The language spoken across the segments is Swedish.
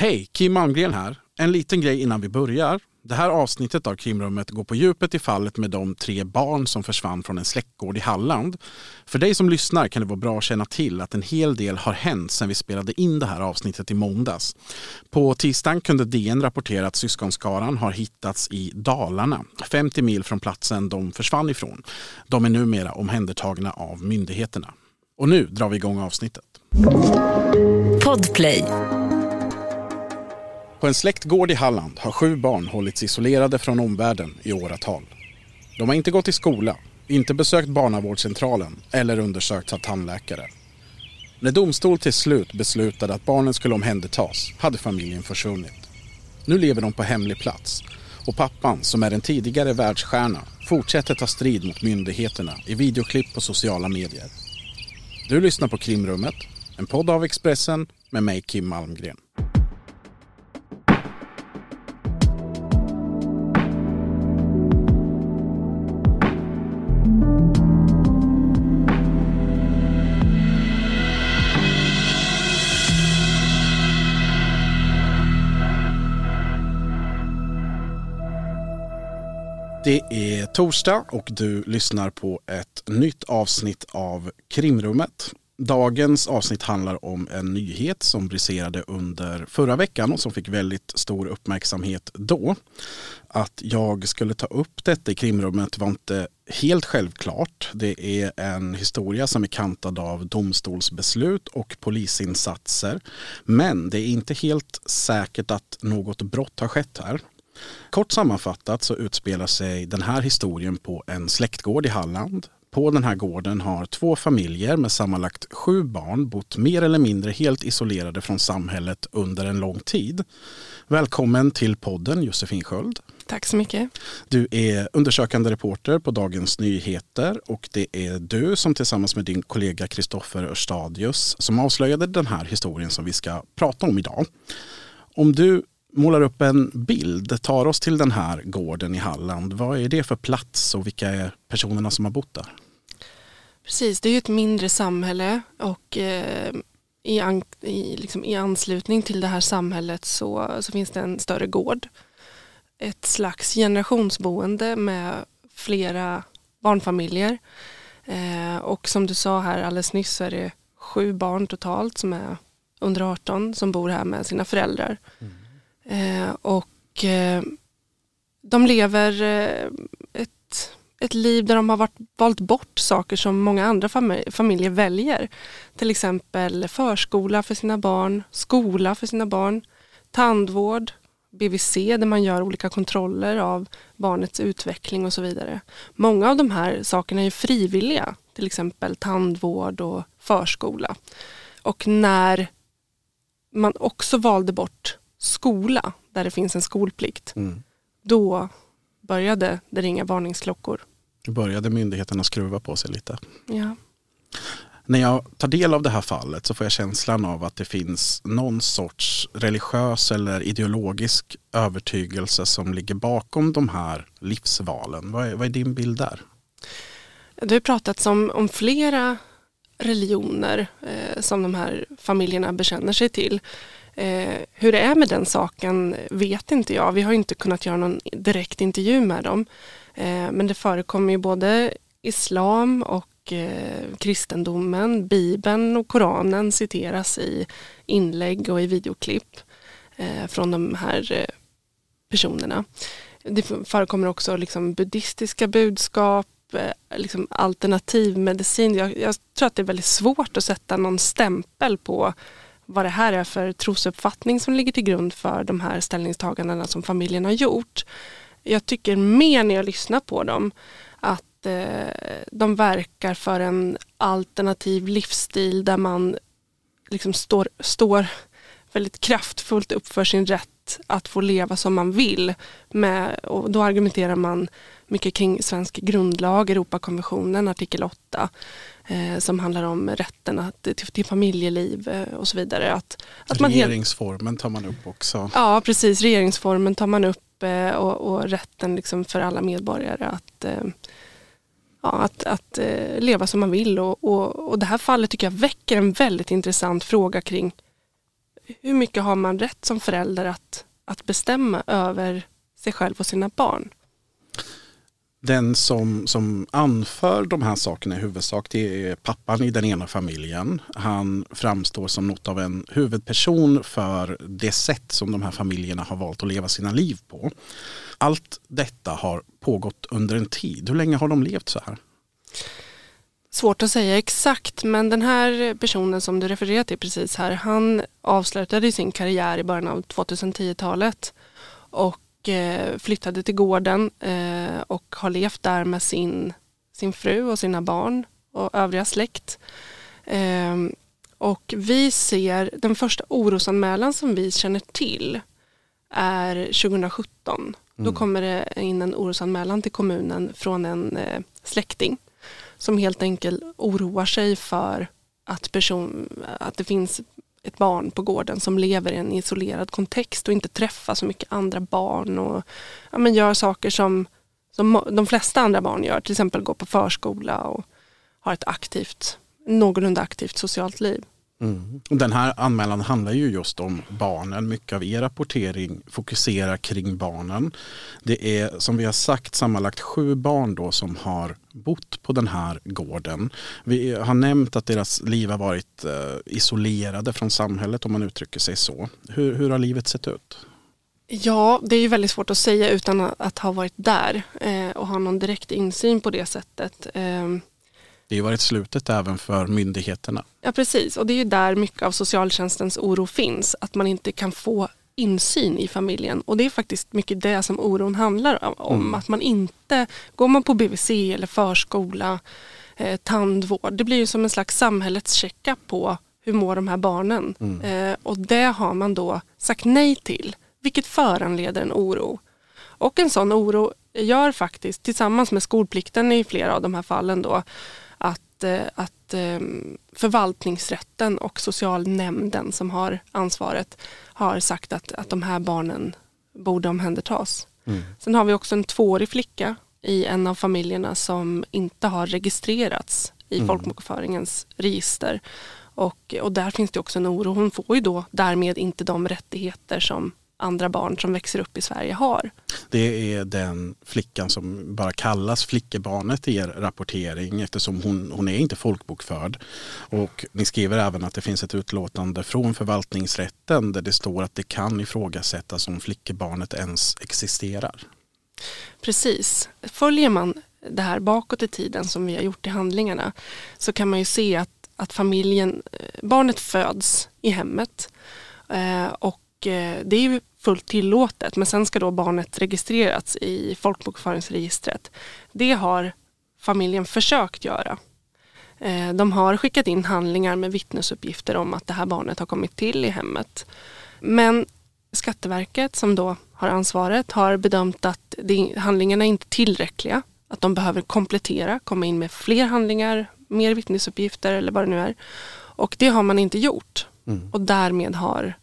Hej, Kim Malmgren här. En liten grej innan vi börjar. Det här avsnittet av Krimrummet går på djupet i fallet med de tre barn som försvann från en släktgård i Halland. För dig som lyssnar kan det vara bra att känna till att en hel del har hänt sedan vi spelade in det här avsnittet i måndags. På tisdagen kunde DN rapportera att syskonskaran har hittats i Dalarna, 50 mil från platsen de försvann ifrån. De är numera omhändertagna av myndigheterna. Och nu drar vi igång avsnittet. Podplay. På en släktgård i Halland har sju barn hållits isolerade från omvärlden i åratal. De har inte gått i skola, inte besökt barnavårdscentralen eller undersökts av tandläkare. När domstol till slut beslutade att barnen skulle omhändertas hade familjen försvunnit. Nu lever de på hemlig plats och pappan, som är en tidigare världsstjärna, fortsätter ta strid mot myndigheterna i videoklipp på sociala medier. Du lyssnar på Krimrummet, en podd av Expressen med mig Kim Malmgren. Torsdag och du lyssnar på ett nytt avsnitt av Krimrummet. Dagens avsnitt handlar om en nyhet som briserade under förra veckan och som fick väldigt stor uppmärksamhet då. Att jag skulle ta upp detta i krimrummet var inte helt självklart. Det är en historia som är kantad av domstolsbeslut och polisinsatser. Men det är inte helt säkert att något brott har skett här. Kort sammanfattat så utspelar sig den här historien på en släktgård i Halland. På den här gården har två familjer med sammanlagt sju barn bott mer eller mindre helt isolerade från samhället under en lång tid. Välkommen till podden Josefin Sköld. Tack så mycket. Du är undersökande reporter på Dagens Nyheter och det är du som tillsammans med din kollega Kristoffer Örstadius som avslöjade den här historien som vi ska prata om idag. Om du målar upp en bild, tar oss till den här gården i Halland. Vad är det för plats och vilka är personerna som har bott där? Precis, det är ju ett mindre samhälle och eh, i, an, i, liksom, i, anslutning till det här samhället så, så finns det en större gård. Ett slags generationsboende med flera barnfamiljer. Eh, och som du sa här alldeles nyss så är det sju barn totalt som är under 18 som bor här med sina föräldrar. Mm. Eh, och eh, de lever eh, ett, ett liv där de har varit, valt bort saker som många andra familjer väljer. Till exempel förskola för sina barn, skola för sina barn, tandvård, BVC där man gör olika kontroller av barnets utveckling och så vidare. Många av de här sakerna är frivilliga, till exempel tandvård och förskola. Och när man också valde bort skola där det finns en skolplikt, mm. då började det ringa varningsklockor. Då började myndigheterna skruva på sig lite. Ja. När jag tar del av det här fallet så får jag känslan av att det finns någon sorts religiös eller ideologisk övertygelse som ligger bakom de här livsvalen. Vad är, vad är din bild där? Det har pratats om, om flera religioner eh, som de här familjerna bekänner sig till. Eh, hur det är med den saken vet inte jag. Vi har inte kunnat göra någon direkt intervju med dem. Eh, men det förekommer ju både islam och eh, kristendomen, bibeln och koranen citeras i inlägg och i videoklipp eh, från de här eh, personerna. Det förekommer också liksom buddhistiska budskap, eh, liksom alternativmedicin. Jag, jag tror att det är väldigt svårt att sätta någon stämpel på vad det här är för trosuppfattning som ligger till grund för de här ställningstagandena som familjen har gjort. Jag tycker mer när jag lyssnar på dem att eh, de verkar för en alternativ livsstil där man liksom står, står väldigt kraftfullt upp för sin rätt att få leva som man vill. Med, och då argumenterar man mycket kring svensk grundlag, Europakonventionen, artikel 8 eh, som handlar om rätten att, till, till familjeliv eh, och så vidare. Att, att regeringsformen tar man upp också. Ja, precis. Regeringsformen tar man upp eh, och, och, rätten liksom för alla medborgare att, eh, ja, att, att eh, leva som man vill. Och, och, och det här fallet tycker jag väcker en väldigt intressant fråga kring hur mycket har man rätt som förälder att, att bestämma över sig själv och sina barn? Den som, som anför de här sakerna i huvudsak det är pappan i den ena familjen. Han framstår som något av en huvudperson för det sätt som de här familjerna har valt att leva sina liv på. Allt detta har pågått under en tid. Hur länge har de levt så här? Svårt att säga exakt men den här personen som du refererar till precis här han avslutade sin karriär i början av 2010-talet och eh, flyttade till gården eh, och har levt där med sin, sin fru och sina barn och övriga släkt. Ehm, och vi ser den första orosanmälan som vi känner till är 2017. Mm. Då kommer det in en orosanmälan till kommunen från en eh, släkting som helt enkelt oroar sig för att, person, att det finns ett barn på gården som lever i en isolerad kontext och inte träffar så mycket andra barn och ja, men gör saker som, som de flesta andra barn gör, till exempel gå på förskola och har ett aktivt, någorlunda aktivt socialt liv. Mm. Den här anmälan handlar ju just om barnen. Mycket av er rapportering fokuserar kring barnen. Det är som vi har sagt sammanlagt sju barn då som har bott på den här gården. Vi har nämnt att deras liv har varit eh, isolerade från samhället om man uttrycker sig så. Hur, hur har livet sett ut? Ja, det är ju väldigt svårt att säga utan att ha varit där eh, och ha någon direkt insyn på det sättet. Ehm, det har varit slutet även för myndigheterna. Ja precis och det är ju där mycket av socialtjänstens oro finns. Att man inte kan få insyn i familjen och det är faktiskt mycket det som oron handlar om. Mm. Att man inte, går man på BVC eller förskola, eh, tandvård, det blir ju som en slags samhällets checka på hur mår de här barnen. Mm. Eh, och det har man då sagt nej till, vilket föranleder en oro. Och en sån oro gör faktiskt, tillsammans med skolplikten i flera av de här fallen då, att, eh, att eh, förvaltningsrätten och socialnämnden som har ansvaret har sagt att, att de här barnen borde omhändertas. Mm. Sen har vi också en tvåårig flicka i en av familjerna som inte har registrerats i mm. folkbokföringens register. Och, och där finns det också en oro. Hon får ju då därmed inte de rättigheter som andra barn som växer upp i Sverige har. Det är den flickan som bara kallas flickebarnet i er rapportering eftersom hon, hon är inte folkbokförd. Och ni skriver även att det finns ett utlåtande från förvaltningsrätten där det står att det kan ifrågasättas om flickebarnet ens existerar. Precis. Följer man det här bakåt i tiden som vi har gjort i handlingarna så kan man ju se att, att familjen, eh, barnet föds i hemmet eh, och Eh, det är ju fullt tillåtet men sen ska då barnet registreras i folkbokföringsregistret. Det har familjen försökt göra. Eh, de har skickat in handlingar med vittnesuppgifter om att det här barnet har kommit till i hemmet. Men Skatteverket som då har ansvaret har bedömt att handlingarna är inte tillräckliga. Att de behöver komplettera, komma in med fler handlingar, mer vittnesuppgifter eller vad det nu är. Och det har man inte gjort. Mm. Och därmed har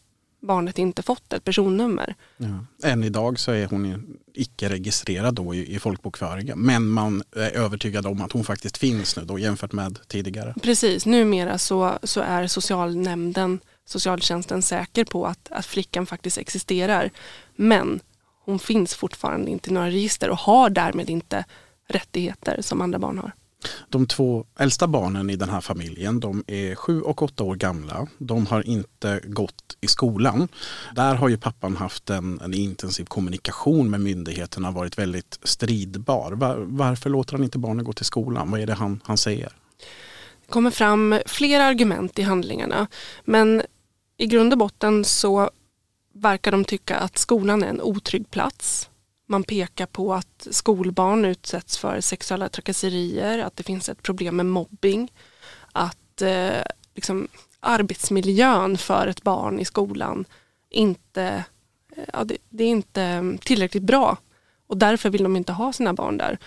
barnet inte fått ett personnummer. Ja. Än idag så är hon icke registrerad då i, i folkbokföringen. Men man är övertygad om att hon faktiskt finns nu då jämfört med tidigare. Precis, numera så, så är socialnämnden, socialtjänsten säker på att, att flickan faktiskt existerar. Men hon finns fortfarande inte i några register och har därmed inte rättigheter som andra barn har. De två äldsta barnen i den här familjen de är sju och åtta år gamla. De har inte gått i skolan. Där har ju pappan haft en, en intensiv kommunikation med myndigheterna varit väldigt stridbar. Var, varför låter han inte barnen gå till skolan? Vad är det han, han säger? Det kommer fram flera argument i handlingarna men i grund och botten så verkar de tycka att skolan är en otrygg plats man pekar på att skolbarn utsätts för sexuella trakasserier, att det finns ett problem med mobbing. Att, eh, liksom, arbetsmiljön för ett barn i skolan inte, eh, ja, det, det, är inte tillräckligt bra. Och därför vill de inte ha sina barn där.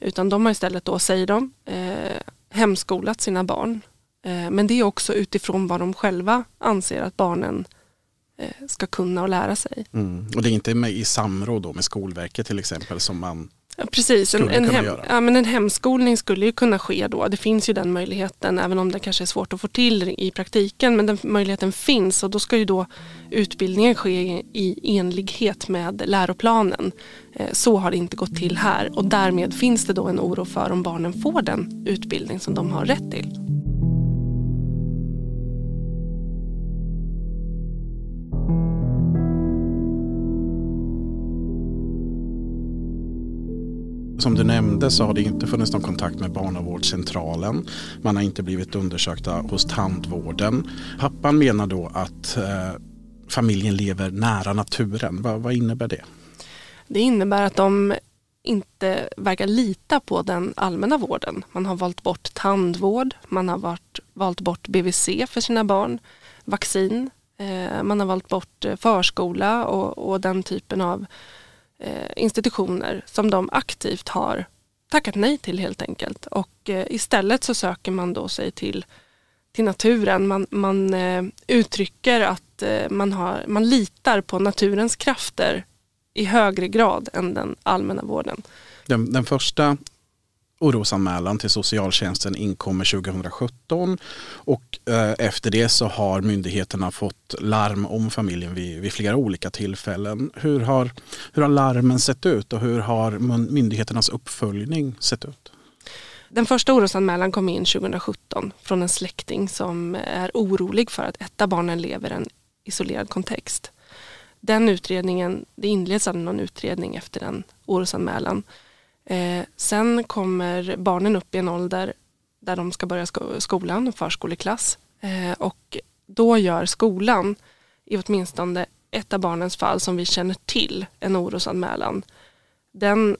Utan de har istället då, säger de, eh, hemskolat sina barn. Eh, men det är också utifrån vad de själva anser att barnen eh, ska kunna och lära sig. Mm. Och det är inte med, i samråd då med Skolverket till exempel som man Ja, precis, en, en, hem, ja, men en hemskolning skulle ju kunna ske då. Det finns ju den möjligheten även om det kanske är svårt att få till i praktiken. Men den möjligheten finns och då ska ju då utbildningen ske i enlighet med läroplanen. Eh, så har det inte gått till här och därmed finns det då en oro för om barnen får den utbildning som de har rätt till. Som du nämnde så har det inte funnits någon kontakt med barnavårdscentralen. Man har inte blivit undersökta hos tandvården. Pappan menar då att eh, familjen lever nära naturen. Va, vad innebär det? Det innebär att de inte verkar lita på den allmänna vården. Man har valt bort tandvård, man har varit, valt bort BVC för sina barn, vaccin, eh, man har valt bort eh, förskola och, och den typen av Eh, institutioner som de aktivt har tackat nej till helt enkelt. Och eh, istället så söker man då sig till, till naturen. Man, man eh, uttrycker att man, har, man litar på naturens krafter i högre grad än den allmänna vården. Den, den första orosanmälan till socialtjänsten inkommer 2017 och eh, efter det så har myndigheterna fått larm om familjen vid, vid, flera olika tillfällen. Hur har, hur har larmen sett ut och hur har myndigheternas uppföljning sett ut? Den första orosanmälan kom in 2017 från en släkting som är orolig för att ett av barnen lever i en isolerad kontext. Den utredningen, det inleds aldrig någon utredning efter den orosanmälan Eh, sen kommer barnen upp i en ålder där de ska börja sko skolan, förskoleklass. Eh, och då gör skolan, i åtminstone ett av barnens fall som vi känner till, en orosanmälan. Den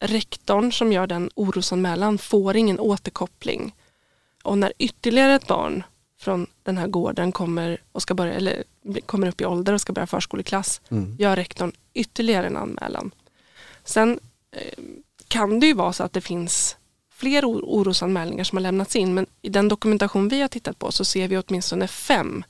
rektorn som gör den orosanmälan får ingen återkoppling. Och när ytterligare ett barn från den här gården kommer, och ska börja, eller kommer upp i ålder och ska börja förskoleklass mm. gör rektorn ytterligare en anmälan. Sen eh, kan det ju vara så att det finns fler orosanmälningar som har lämnats in men i den dokumentation vi har tittat på så ser vi åtminstone fem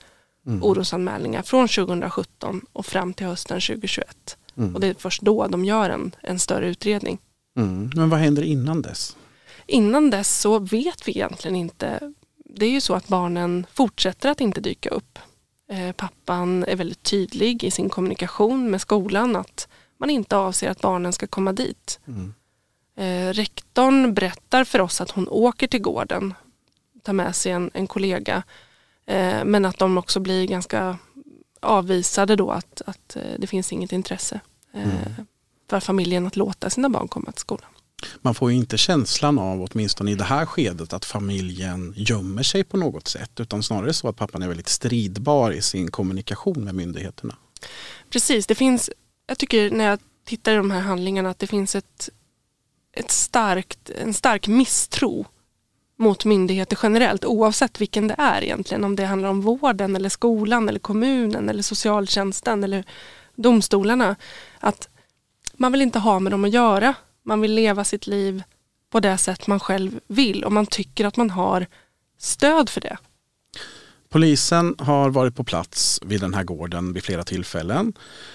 mm. orosanmälningar från 2017 och fram till hösten 2021. Mm. Och det är först då de gör en, en större utredning. Mm. Men vad händer innan dess? Innan dess så vet vi egentligen inte. Det är ju så att barnen fortsätter att inte dyka upp. Eh, pappan är väldigt tydlig i sin kommunikation med skolan att man inte avser att barnen ska komma dit. Mm. Eh, rektorn berättar för oss att hon åker till gården, tar med sig en, en kollega, eh, men att de också blir ganska avvisade då att, att eh, det finns inget intresse eh, mm. för familjen att låta sina barn komma till skolan. Man får ju inte känslan av, åtminstone i det här skedet, att familjen gömmer sig på något sätt. Utan snarare så att pappan är väldigt stridbar i sin kommunikation med myndigheterna. Precis, det finns, jag tycker när jag tittar i de här handlingarna att det finns ett ett starkt, en stark misstro mot myndigheter generellt oavsett vilken det är egentligen. Om det handlar om vården eller skolan eller kommunen eller socialtjänsten eller domstolarna. Att man vill inte ha med dem att göra. Man vill leva sitt liv på det sätt man själv vill och man tycker att man har stöd för det. Polisen har varit på plats vid den här gården vid flera tillfällen.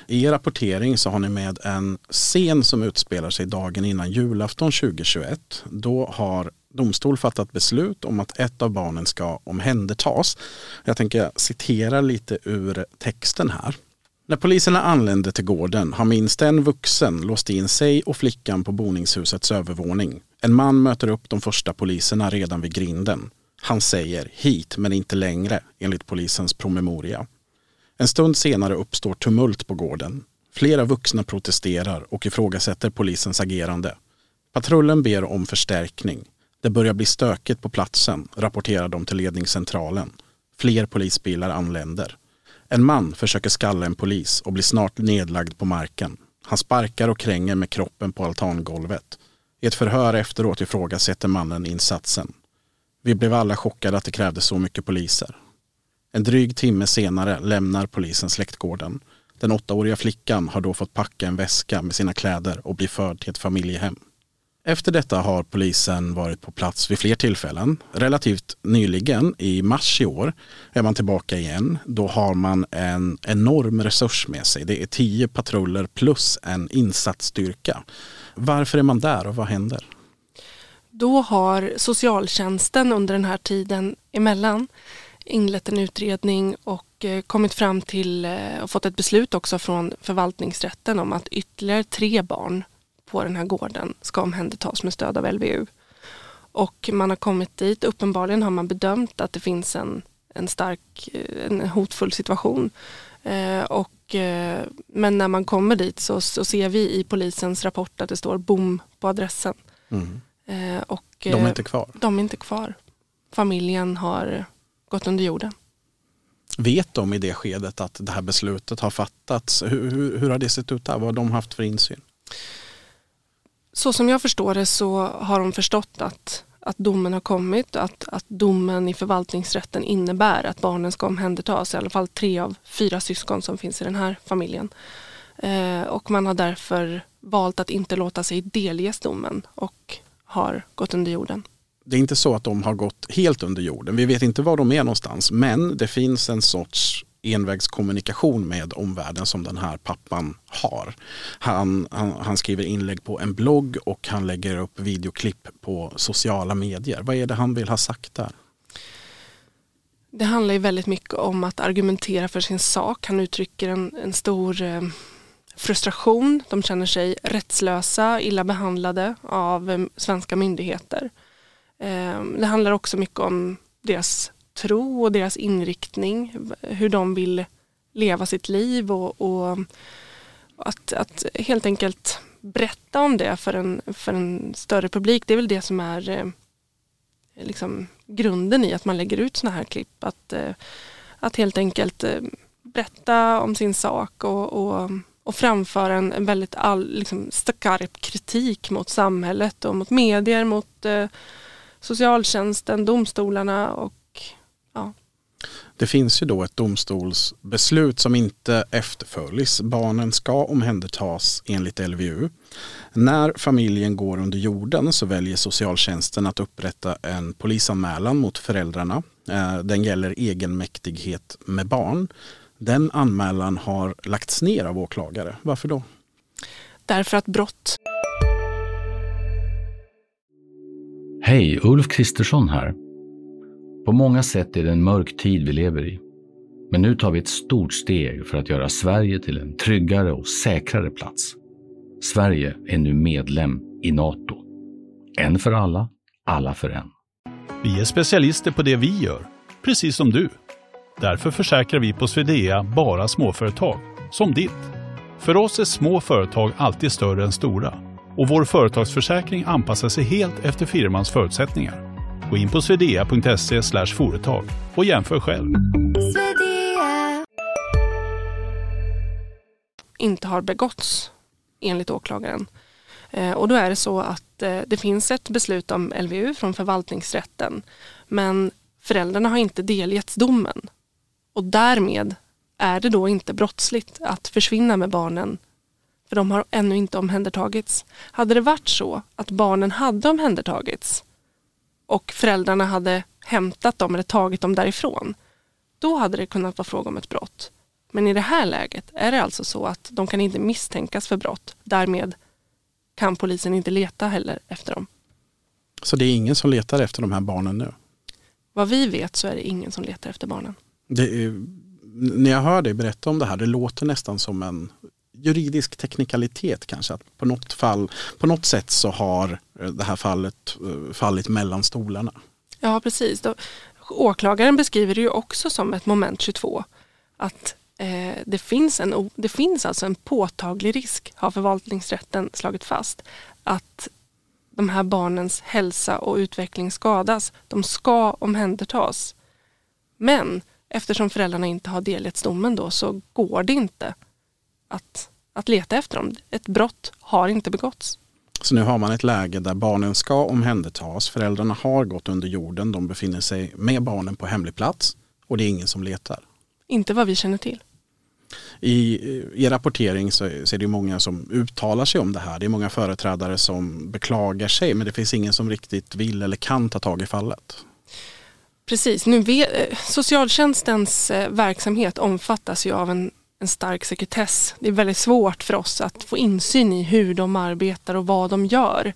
I er rapportering så har ni med en scen som utspelar sig dagen innan julafton 2021. Då har domstol fattat beslut om att ett av barnen ska omhändertas. Jag tänker citera lite ur texten här. När poliserna anlände till gården har minst en vuxen låst in sig och flickan på boningshusets övervåning. En man möter upp de första poliserna redan vid grinden. Han säger hit men inte längre enligt polisens promemoria. En stund senare uppstår tumult på gården. Flera vuxna protesterar och ifrågasätter polisens agerande. Patrullen ber om förstärkning. Det börjar bli stökigt på platsen, rapporterar de till ledningscentralen. Fler polisbilar anländer. En man försöker skalla en polis och blir snart nedlagd på marken. Han sparkar och kränger med kroppen på altangolvet. I ett förhör efteråt ifrågasätter mannen insatsen. Vi blev alla chockade att det krävdes så mycket poliser. En dryg timme senare lämnar polisen släktgården. Den åttaåriga flickan har då fått packa en väska med sina kläder och bli förd till ett familjehem. Efter detta har polisen varit på plats vid fler tillfällen. Relativt nyligen, i mars i år, är man tillbaka igen. Då har man en enorm resurs med sig. Det är tio patruller plus en insatsstyrka. Varför är man där och vad händer? Då har socialtjänsten under den här tiden emellan inlett en utredning och eh, kommit fram till eh, och fått ett beslut också från förvaltningsrätten om att ytterligare tre barn på den här gården ska omhändertas med stöd av LVU. Och man har kommit dit, uppenbarligen har man bedömt att det finns en, en stark, eh, en hotfull situation. Eh, och, eh, men när man kommer dit så, så, ser vi i polisens rapport att det står bom på adressen. Mm. Eh, och, de är inte kvar? De är inte kvar. Familjen har gått under jorden. Vet de i det skedet att det här beslutet har fattats? Hur, hur, hur har det sett ut där? Vad har de haft för insyn? Så som jag förstår det så har de förstått att, att domen har kommit och att, att domen i förvaltningsrätten innebär att barnen ska omhändertas, i alla fall tre av fyra syskon som finns i den här familjen. Eh, och man har därför valt att inte låta sig delges domen och har gått under jorden. Det är inte så att de har gått helt under jorden. Vi vet inte var de är någonstans, men det finns en sorts envägskommunikation med omvärlden som den här pappan har. Han, han, han, skriver inlägg på en blogg och han lägger upp videoklipp på sociala medier. Vad är det han vill ha sagt där? Det handlar ju väldigt mycket om att argumentera för sin sak. Han uttrycker en, en stor eh, frustration. De känner sig rättslösa, illa behandlade av eh, svenska myndigheter. Ehm, det handlar också mycket om deras tro och deras inriktning, hur de vill leva sitt liv och, och att, att, helt enkelt berätta om det för en, för en större publik. Det är väl det som är eh, liksom grunden i att man lägger ut sådana här klipp. Att, eh, att helt enkelt berätta om sin sak och, och, och framföra en, väldigt all, liksom skarp kritik mot samhället och mot medier, mot eh, socialtjänsten, domstolarna och ja. Det finns ju då ett domstolsbeslut som inte efterföljs. Barnen ska omhändertas enligt LVU. När familjen går under jorden så väljer socialtjänsten att upprätta en polisanmälan mot föräldrarna. Eh, den gäller egenmäktighet med barn. Den anmälan har lagts ner av åklagare. Varför då? Därför att brott. Hej, Ulf Kristersson här. På många sätt är det en mörk tid vi lever i. Men nu tar vi ett stort steg för att göra Sverige till en tryggare och säkrare plats. Sverige är nu medlem i Nato. En för alla, alla för en. Vi är specialister på det vi gör, precis som du. Därför försäkrar vi på Swedea bara småföretag, som ditt. För oss är små företag alltid större än stora och vår företagsförsäkring anpassar sig helt efter firmans förutsättningar. Gå in på swedea.se företag och jämför själv. Inte har begåtts enligt åklagaren. Eh, och då är det så att eh, det finns ett beslut om LVU från förvaltningsrätten men föräldrarna har inte delgetts domen och därmed är det då inte brottsligt att försvinna med barnen för de har ännu inte omhändertagits. Hade det varit så att barnen hade omhändertagits och föräldrarna hade hämtat dem eller tagit dem därifrån, då hade det kunnat vara fråga om ett brott. Men i det här läget är det alltså så att de kan inte misstänkas för brott. Därmed kan polisen inte leta heller efter dem. Så det är ingen som letar efter de här barnen nu? Vad vi vet så är det ingen som letar efter barnen. Är, när jag hör dig berätta om det här, det låter nästan som en juridisk teknikalitet kanske. Att på något, fall, på något sätt så har eh, det här fallet eh, fallit mellan stolarna. Ja precis. Då, åklagaren beskriver det ju också som ett moment 22. Att eh, det, finns en, det finns alltså en påtaglig risk, har förvaltningsrätten slagit fast, att de här barnens hälsa och utveckling skadas. De ska omhändertas. Men eftersom föräldrarna inte har delgetts domen då så går det inte att, att leta efter dem. Ett brott har inte begåtts. Så nu har man ett läge där barnen ska omhändertas. Föräldrarna har gått under jorden. De befinner sig med barnen på hemlig plats. Och det är ingen som letar. Inte vad vi känner till. I, I rapportering så är det många som uttalar sig om det här. Det är många företrädare som beklagar sig men det finns ingen som riktigt vill eller kan ta tag i fallet. Precis, nu vet, socialtjänstens eh, verksamhet omfattas ju av en, en stark sekretess. Det är väldigt svårt för oss att få insyn i hur de arbetar och vad de gör.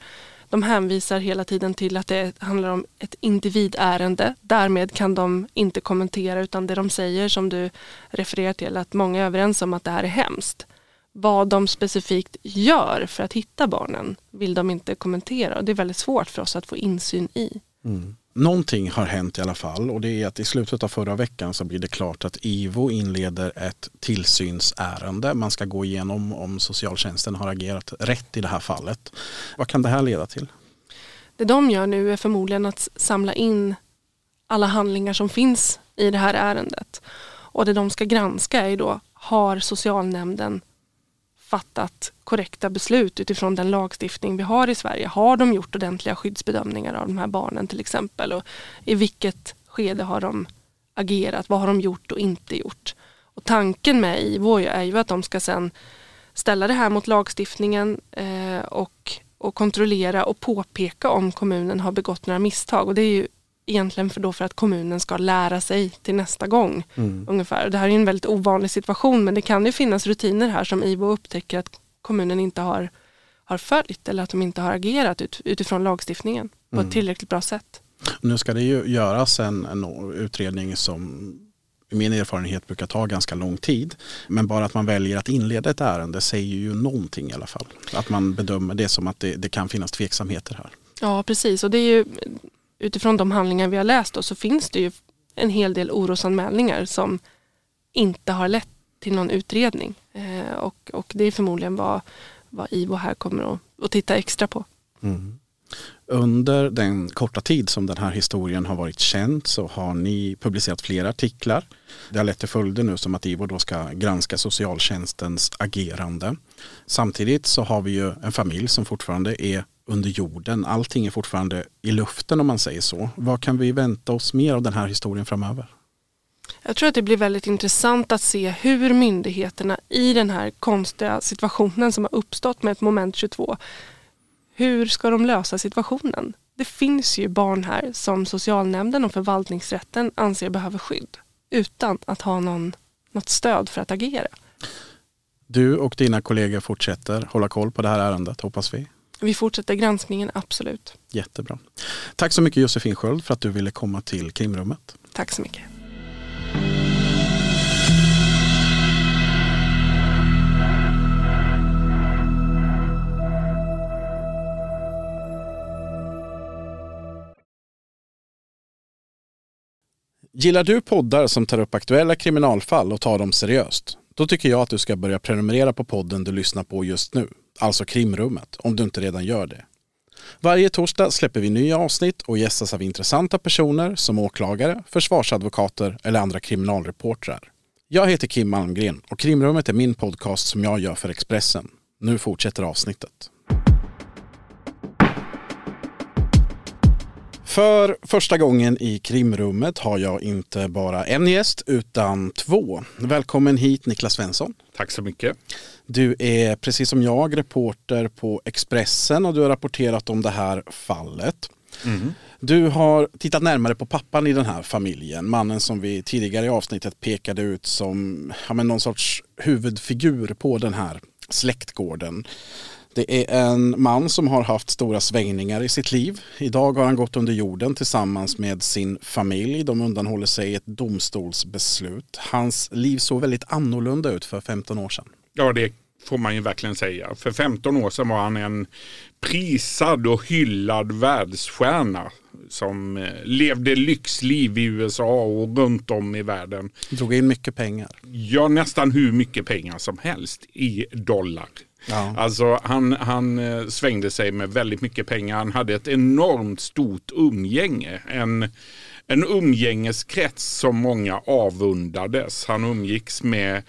De hänvisar hela tiden till att det handlar om ett individärende. Därmed kan de inte kommentera utan det de säger som du refererar till att många är överens om att det här är hemskt. Vad de specifikt gör för att hitta barnen vill de inte kommentera och det är väldigt svårt för oss att få insyn i. Mm. Någonting har hänt i alla fall och det är att i slutet av förra veckan så blir det klart att IVO inleder ett tillsynsärende. Man ska gå igenom om socialtjänsten har agerat rätt i det här fallet. Vad kan det här leda till? Det de gör nu är förmodligen att samla in alla handlingar som finns i det här ärendet. Och det de ska granska är då, har socialnämnden fattat korrekta beslut utifrån den lagstiftning vi har i Sverige. Har de gjort ordentliga skyddsbedömningar av de här barnen till exempel? Och I vilket skede har de agerat? Vad har de gjort och inte gjort? Och tanken med IVO är ju att de ska sen ställa det här mot lagstiftningen eh, och, och kontrollera och påpeka om kommunen har begått några misstag. Och det är ju egentligen för, då för att kommunen ska lära sig till nästa gång. Mm. ungefär. Det här är en väldigt ovanlig situation men det kan ju finnas rutiner här som IVO upptäcker att kommunen inte har, har följt eller att de inte har agerat ut, utifrån lagstiftningen på mm. ett tillräckligt bra sätt. Nu ska det ju göras en, en utredning som i min erfarenhet brukar ta ganska lång tid. Men bara att man väljer att inleda ett ärende säger ju någonting i alla fall. Att man bedömer det som att det, det kan finnas tveksamheter här. Ja precis och det är ju utifrån de handlingar vi har läst då, så finns det ju en hel del orosanmälningar som inte har lett till någon utredning. Eh, och, och det är förmodligen vad, vad IVO här kommer att, att titta extra på. Mm. Under den korta tid som den här historien har varit känd så har ni publicerat flera artiklar. Det har lett till följder nu som att IVO då ska granska socialtjänstens agerande. Samtidigt så har vi ju en familj som fortfarande är under jorden. Allting är fortfarande i luften om man säger så. Vad kan vi vänta oss mer av den här historien framöver? Jag tror att det blir väldigt intressant att se hur myndigheterna i den här konstiga situationen som har uppstått med ett moment 22, hur ska de lösa situationen? Det finns ju barn här som socialnämnden och förvaltningsrätten anser behöver skydd utan att ha någon, något stöd för att agera. Du och dina kollegor fortsätter hålla koll på det här ärendet hoppas vi. Vi fortsätter granskningen, absolut. Jättebra. Tack så mycket Josefin Sköld för att du ville komma till krimrummet. Tack så mycket. Gillar du poddar som tar upp aktuella kriminalfall och tar dem seriöst? Då tycker jag att du ska börja prenumerera på podden du lyssnar på just nu alltså Krimrummet, om du inte redan gör det. Varje torsdag släpper vi nya avsnitt och gästas av intressanta personer som åklagare, försvarsadvokater eller andra kriminalreportrar. Jag heter Kim Malmgren och Krimrummet är min podcast som jag gör för Expressen. Nu fortsätter avsnittet. För första gången i krimrummet har jag inte bara en gäst utan två. Välkommen hit Niklas Svensson. Tack så mycket. Du är precis som jag reporter på Expressen och du har rapporterat om det här fallet. Mm. Du har tittat närmare på pappan i den här familjen, mannen som vi tidigare i avsnittet pekade ut som ja, någon sorts huvudfigur på den här släktgården. Det är en man som har haft stora svängningar i sitt liv. Idag har han gått under jorden tillsammans med sin familj. De undanhåller sig ett domstolsbeslut. Hans liv såg väldigt annorlunda ut för 15 år sedan. Ja, det får man ju verkligen säga. För 15 år sedan var han en prisad och hyllad världsstjärna som eh, levde lyxliv i USA och runt om i världen. Drog in mycket pengar. Ja, nästan hur mycket pengar som helst i dollar. Ja. Alltså han, han eh, svängde sig med väldigt mycket pengar. Han hade ett enormt stort umgänge. En, en umgängeskrets som många avundades. Han umgicks med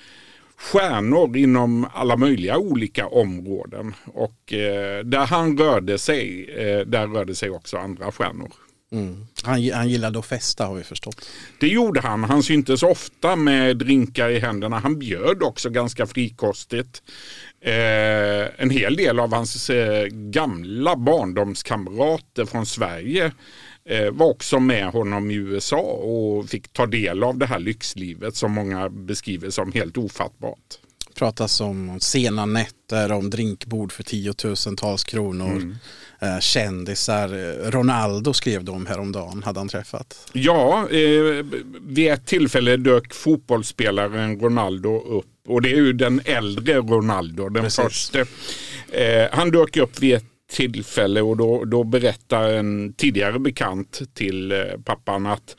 stjärnor inom alla möjliga olika områden. Och eh, där han rörde sig, eh, där rörde sig också andra stjärnor. Mm. Han, han gillade att festa har vi förstått. Det gjorde han. Han syntes ofta med drinkar i händerna. Han bjöd också ganska frikostigt. Eh, en hel del av hans eh, gamla barndomskamrater från Sverige eh, var också med honom i USA och fick ta del av det här lyxlivet som många beskriver som helt ofattbart pratas om sena nätter, om drinkbord för tiotusentals kronor. Mm. Kändisar, Ronaldo skrev de häromdagen, hade han träffat? Ja, eh, vid ett tillfälle dök fotbollsspelaren Ronaldo upp och det är ju den äldre Ronaldo, den Precis. första. Eh, han dök upp vid ett tillfälle och då, då berättar en tidigare bekant till eh, pappan att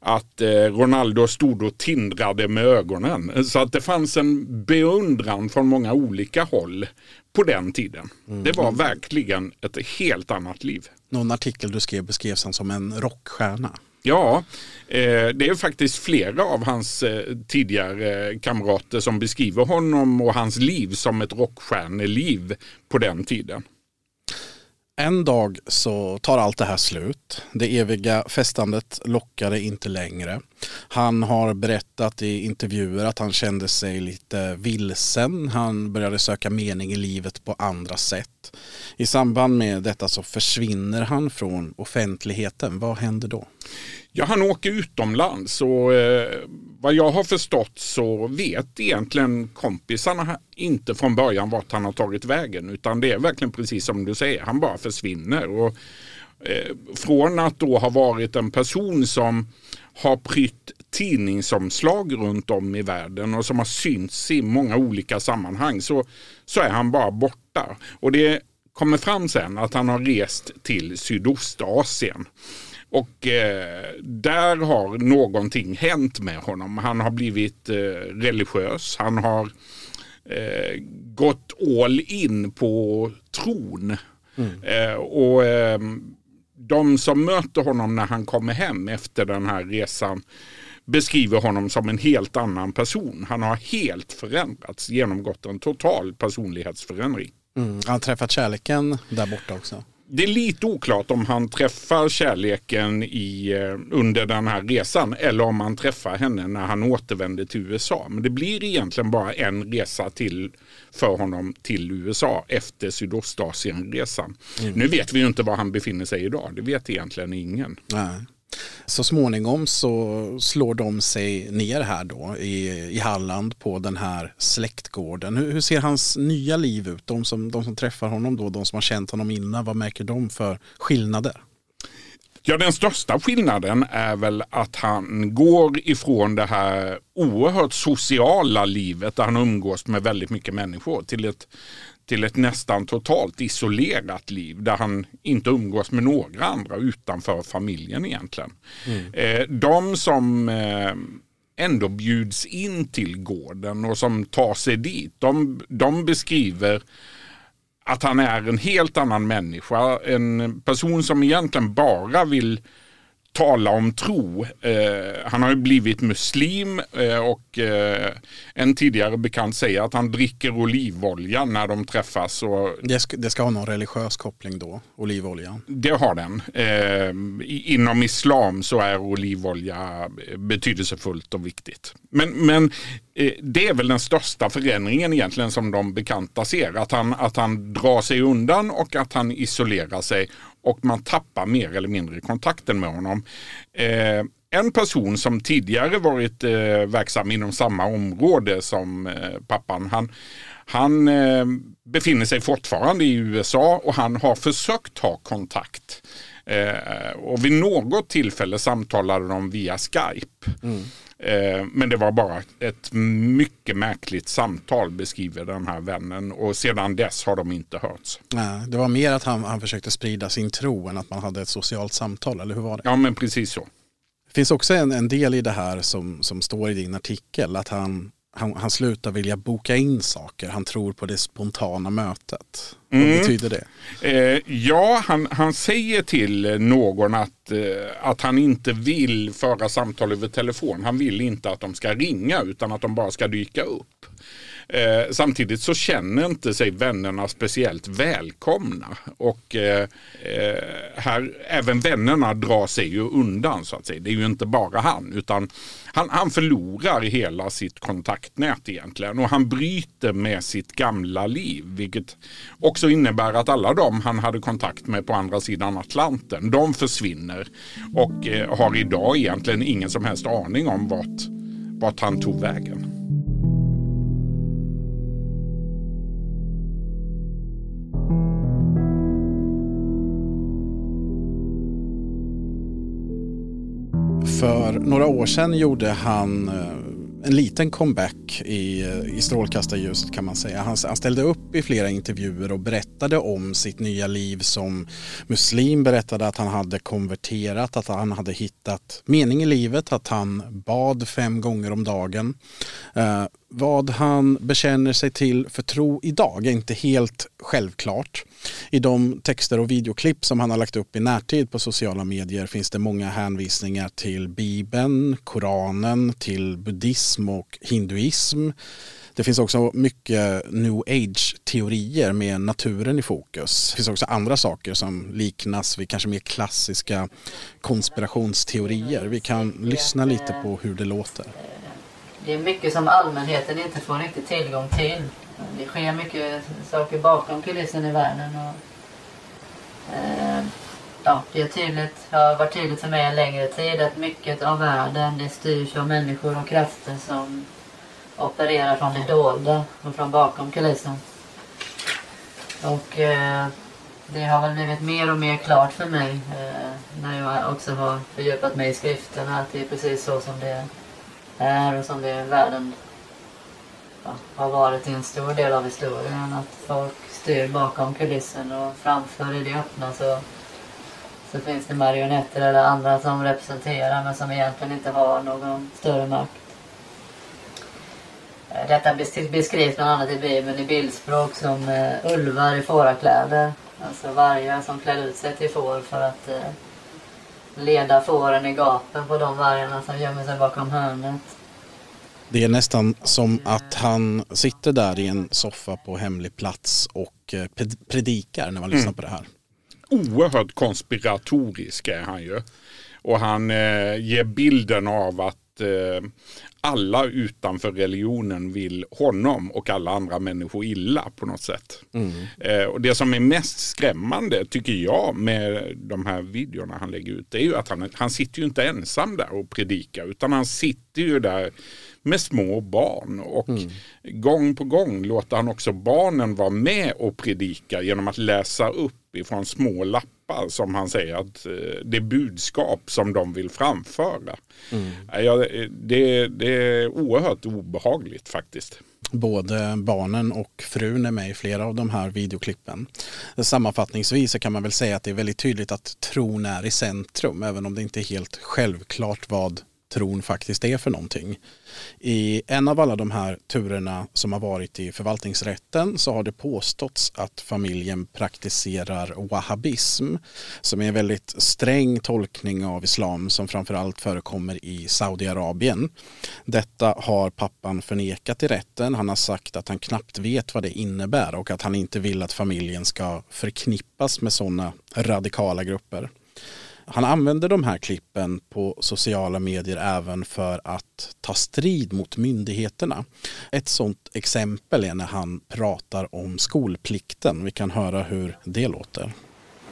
att eh, Ronaldo stod och tindrade med ögonen. Så att det fanns en beundran från många olika håll på den tiden. Mm. Det var verkligen ett helt annat liv. Någon artikel du skrev beskrevs han som en rockstjärna. Ja, eh, det är faktiskt flera av hans eh, tidigare kamrater som beskriver honom och hans liv som ett rockstjärneliv på den tiden. En dag så tar allt det här slut. Det eviga festandet lockade inte längre. Han har berättat i intervjuer att han kände sig lite vilsen. Han började söka mening i livet på andra sätt. I samband med detta så försvinner han från offentligheten. Vad händer då? Ja, han åker utomlands och eh, vad jag har förstått så vet egentligen kompisarna inte från början vart han har tagit vägen utan det är verkligen precis som du säger, han bara försvinner. Och, eh, från att då ha varit en person som har prytt tidningsomslag runt om i världen och som har synts i många olika sammanhang så, så är han bara borta. Och det kommer fram sen att han har rest till Sydostasien. Och eh, där har någonting hänt med honom. Han har blivit eh, religiös. Han har eh, gått all in på tron. Mm. Eh, och ehm, de som möter honom när han kommer hem efter den här resan beskriver honom som en helt annan person. Han har helt förändrats, genomgått en total personlighetsförändring. Mm. Han har träffat kärleken där borta också det är lite oklart om han träffar kärleken i, eh, under den här resan eller om han träffar henne när han återvänder till USA. Men det blir egentligen bara en resa till för honom till USA efter Sydostasienresan. Mm. Nu vet vi ju inte var han befinner sig idag. Det vet egentligen ingen. Nej. Så småningom så slår de sig ner här då i, i Halland på den här släktgården. Hur, hur, ser hans nya liv ut? De som, de som träffar honom då, de som har känt honom innan, vad märker de för skillnader? Ja, den största skillnaden är väl att han går ifrån det här oerhört sociala livet där han umgås med väldigt mycket människor till ett till ett nästan totalt isolerat liv där han inte umgås med några andra utanför familjen egentligen. Mm. Eh, de som eh, ändå bjuds in till gården och som tar sig dit, de, de beskriver att han är en helt annan människa. En person som egentligen bara vill tala om tro. Eh, han har ju blivit muslim eh, och eh, en tidigare bekant säger att han dricker olivolja när de träffas. Och det, ska, det ska ha någon religiös koppling då, olivoljan? Det har den. Eh, inom islam så är olivolja betydelsefullt och viktigt. Men, men eh, det är väl den största förändringen egentligen som de bekanta ser. Att han, att han drar sig undan och att han isolerar sig och man tappar mer eller mindre kontakten med honom. Eh, en person som tidigare varit eh, verksam inom samma område som eh, pappan, han, han eh, befinner sig fortfarande i USA och han har försökt ha kontakt. Eh, och vid något tillfälle samtalade de via Skype. Mm. Eh, men det var bara ett mycket märkligt samtal beskriver den här vännen och sedan dess har de inte hörts. Nej, det var mer att han, han försökte sprida sin tro än att man hade ett socialt samtal, eller hur var det? Ja, men precis så. Det finns också en, en del i det här som, som står i din artikel, att han, han, han slutar vilja boka in saker. Han tror på det spontana mötet. Vad mm. betyder det? Eh, ja, han, han säger till någon att, eh, att han inte vill föra samtal över telefon. Han vill inte att de ska ringa utan att de bara ska dyka upp. Eh, samtidigt så känner inte sig vännerna speciellt välkomna. Och eh, eh, här, även vännerna drar sig ju undan så att säga. Det är ju inte bara han utan han, han förlorar hela sitt kontaktnät egentligen. Och han bryter med sitt gamla liv. Vilket också innebär att alla de han hade kontakt med på andra sidan Atlanten, de försvinner. Och eh, har idag egentligen ingen som helst aning om vart, vart han tog vägen. För några år sedan gjorde han eh, en liten comeback i, eh, i strålkastarljuset kan man säga. Han, han, ställde upp i flera intervjuer och berättade om sitt nya liv som muslim, berättade att han hade konverterat, att han hade hittat mening i livet, att han bad fem gånger om dagen. Eh, vad han bekänner sig till för tro idag är inte helt självklart. I de texter och videoklipp som han har lagt upp i närtid på sociala medier finns det många hänvisningar till Bibeln, Koranen, till buddhism och hinduism. Det finns också mycket new age-teorier med naturen i fokus. Det finns också andra saker som liknas vid kanske mer klassiska konspirationsteorier. Vi kan lyssna lite på hur det låter. Det är mycket som allmänheten inte får riktigt tillgång till. Det sker mycket saker bakom kulissen i världen. Och, eh, ja, det, är tydligt, har varit tydligt för mig en längre tid att mycket av världen det styrs av människor och krafter som opererar från det dolda och från bakom kulissen. Och eh, det har väl blivit mer och mer klart för mig eh, när jag också har fördjupat mig i skrifterna att det är precis så som det är Eh, och som det världen ja, har varit i en stor del av historien. Att folk styr bakom kulissen och framför i det öppna så, så finns det marionetter eller andra som representerar men som egentligen inte har någon större makt. Eh, detta beskrivs bland annat i Bibeln i bildspråk som uh, ulvar i fårakläder. Alltså vargar som klär ut sig till får för att uh, leda fåren i gapen på de vargarna som gömmer sig bakom hörnet. Det är nästan som att han sitter där i en soffa på hemlig plats och eh, predikar när man lyssnar mm. på det här. Oerhört konspiratorisk är han ju. Och han eh, ger bilden av att eh, alla utanför religionen vill honom och alla andra människor illa på något sätt. Mm. Eh, och Det som är mest skrämmande tycker jag med de här videorna han lägger ut det är ju att han, han sitter ju inte ensam där och predikar utan han sitter ju där med små barn. Och mm. gång på gång låter han också barnen vara med och predika genom att läsa upp ifrån små lappar som han säger att eh, det budskap som de vill framföra. Mm. Ja, det, det är oerhört obehagligt faktiskt. Både barnen och frun är med i flera av de här videoklippen. Sammanfattningsvis kan man väl säga att det är väldigt tydligt att tron är i centrum även om det inte är helt självklart vad tron faktiskt är för någonting. I en av alla de här turerna som har varit i förvaltningsrätten så har det påståtts att familjen praktiserar wahhabism som är en väldigt sträng tolkning av islam som framförallt förekommer i Saudiarabien. Detta har pappan förnekat i rätten. Han har sagt att han knappt vet vad det innebär och att han inte vill att familjen ska förknippas med sådana radikala grupper. Han använder de här klippen på sociala medier även för att ta strid mot myndigheterna. Ett sådant exempel är när han pratar om skolplikten. Vi kan höra hur det låter.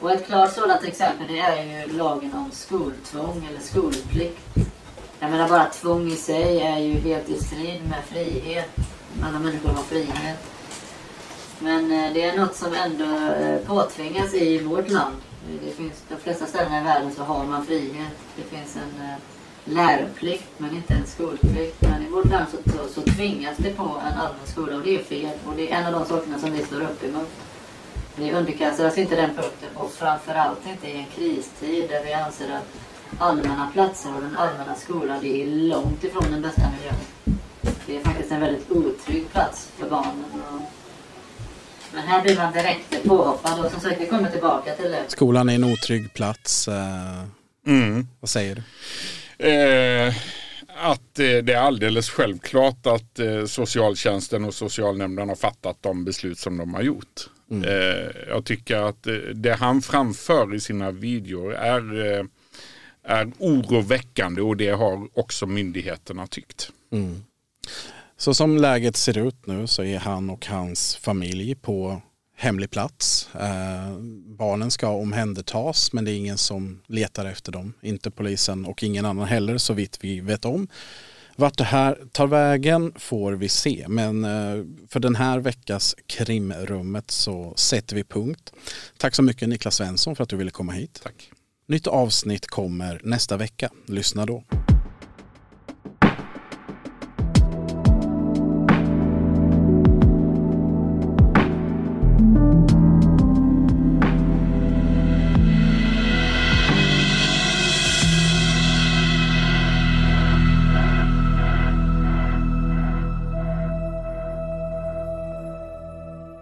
Och ett klart sådant exempel det är ju lagen om skoltvång eller skolplikt. Jag menar bara tvång i sig är ju helt i strid med frihet. Alla människor har frihet. Men eh, det är något som ändå eh, påtvingas i vårt land. Det finns, de flesta ställen i världen så har man frihet. Det finns en eh, läroplikt men inte en skolplikt. Men i vårt land så, så, så tvingas det på en allmän skola och det är fel. Och det är en av de sakerna som vi står upp emot. Vi underkastar oss inte den punkten och framförallt inte i en kristid där vi anser att allmänna platser och den allmänna skolan det är långt ifrån den bästa miljön. Det är faktiskt en väldigt otrygg plats för barnen. Men här blir man direkt påhoppad och som sagt vi kommer tillbaka till det. Skolan är en otrygg plats. Eh, mm. Vad säger du? Eh, att det är alldeles självklart att socialtjänsten och socialnämnden har fattat de beslut som de har gjort. Mm. Jag tycker att det han framför i sina videor är, är oroväckande och det har också myndigheterna tyckt. Mm. Så som läget ser ut nu så är han och hans familj på hemlig plats. Eh, barnen ska omhändertas men det är ingen som letar efter dem. Inte polisen och ingen annan heller så vitt vi vet om. Vart det här tar vägen får vi se men eh, för den här veckas krimrummet så sätter vi punkt. Tack så mycket Niklas Svensson för att du ville komma hit. Tack. Nytt avsnitt kommer nästa vecka. Lyssna då.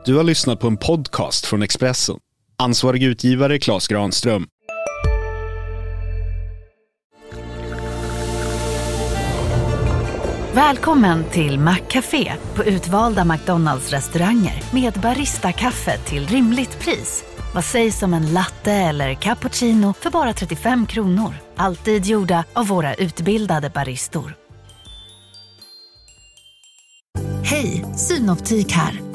Du har lyssnat på en podcast från Expressen. Ansvarig utgivare Klas Granström. Välkommen till Maccafé på utvalda McDonalds restauranger med Baristakaffe till rimligt pris. Vad sägs om en latte eller cappuccino för bara 35 kronor? Alltid gjorda av våra utbildade baristor. Hej, Synoptik här.